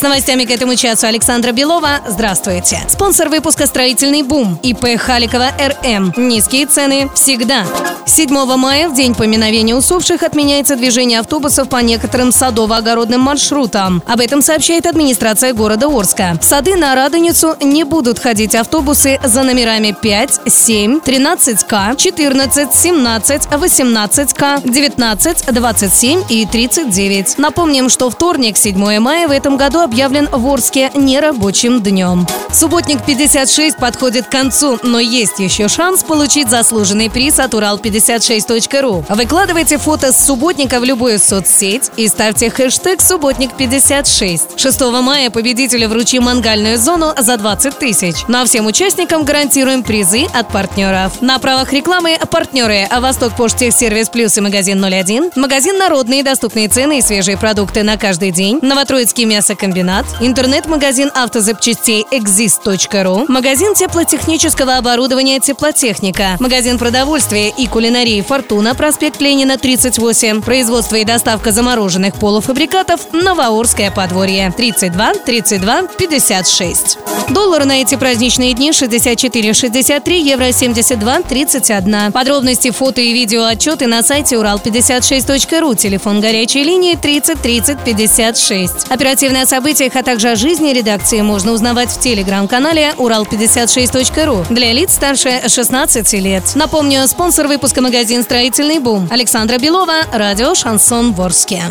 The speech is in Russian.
С новостями к этому часу Александра Белова. Здравствуйте. Спонсор выпуска «Строительный бум» ИП Халикова РМ. Низкие цены всегда. 7 мая, в день поминовения усопших, отменяется движение автобусов по некоторым садово-огородным маршрутам. Об этом сообщает администрация города Орска. В сады на Радоницу не будут ходить автобусы за номерами 5, 7, 13К, 14, 17, 18К, 19, 27 и 39. Напомним, что вторник, 7 мая в этом году объявлен в Орске нерабочим днем. Субботник 56 подходит к концу, но есть еще шанс получить заслуженный приз от Урал56.ру. Выкладывайте фото с субботника в любую соцсеть и ставьте хэштег «Субботник56». 6 мая победителю вручим мангальную зону за 20 тысяч. Ну а всем участникам гарантируем призы от партнеров. На правах рекламы партнеры Восток Поштехсервис Плюс и магазин 01, магазин «Народные» доступные цены и свежие продукты на каждый день, Новотроицкий мясокомбинат, интернет-магазин автозапчастей exist.ru, магазин теплотехнического оборудования «Теплотехника», магазин продовольствия и кулинарии «Фортуна», проспект Ленина, 38, производство и доставка замороженных полуфабрикатов «Новоорское подворье», 32 32 56. Доллар на эти праздничные дни 64,63, евро 72, 31. Подробности, фото и видео отчеты на сайте урал56.ру, телефон горячей линии 30 30 56. Оперативные события событиях, а также о жизни редакции можно узнавать в телеграм-канале урал56.ру для лиц старше 16 лет. Напомню, спонсор выпуска магазин «Строительный бум» Александра Белова, радио «Шансон Ворске».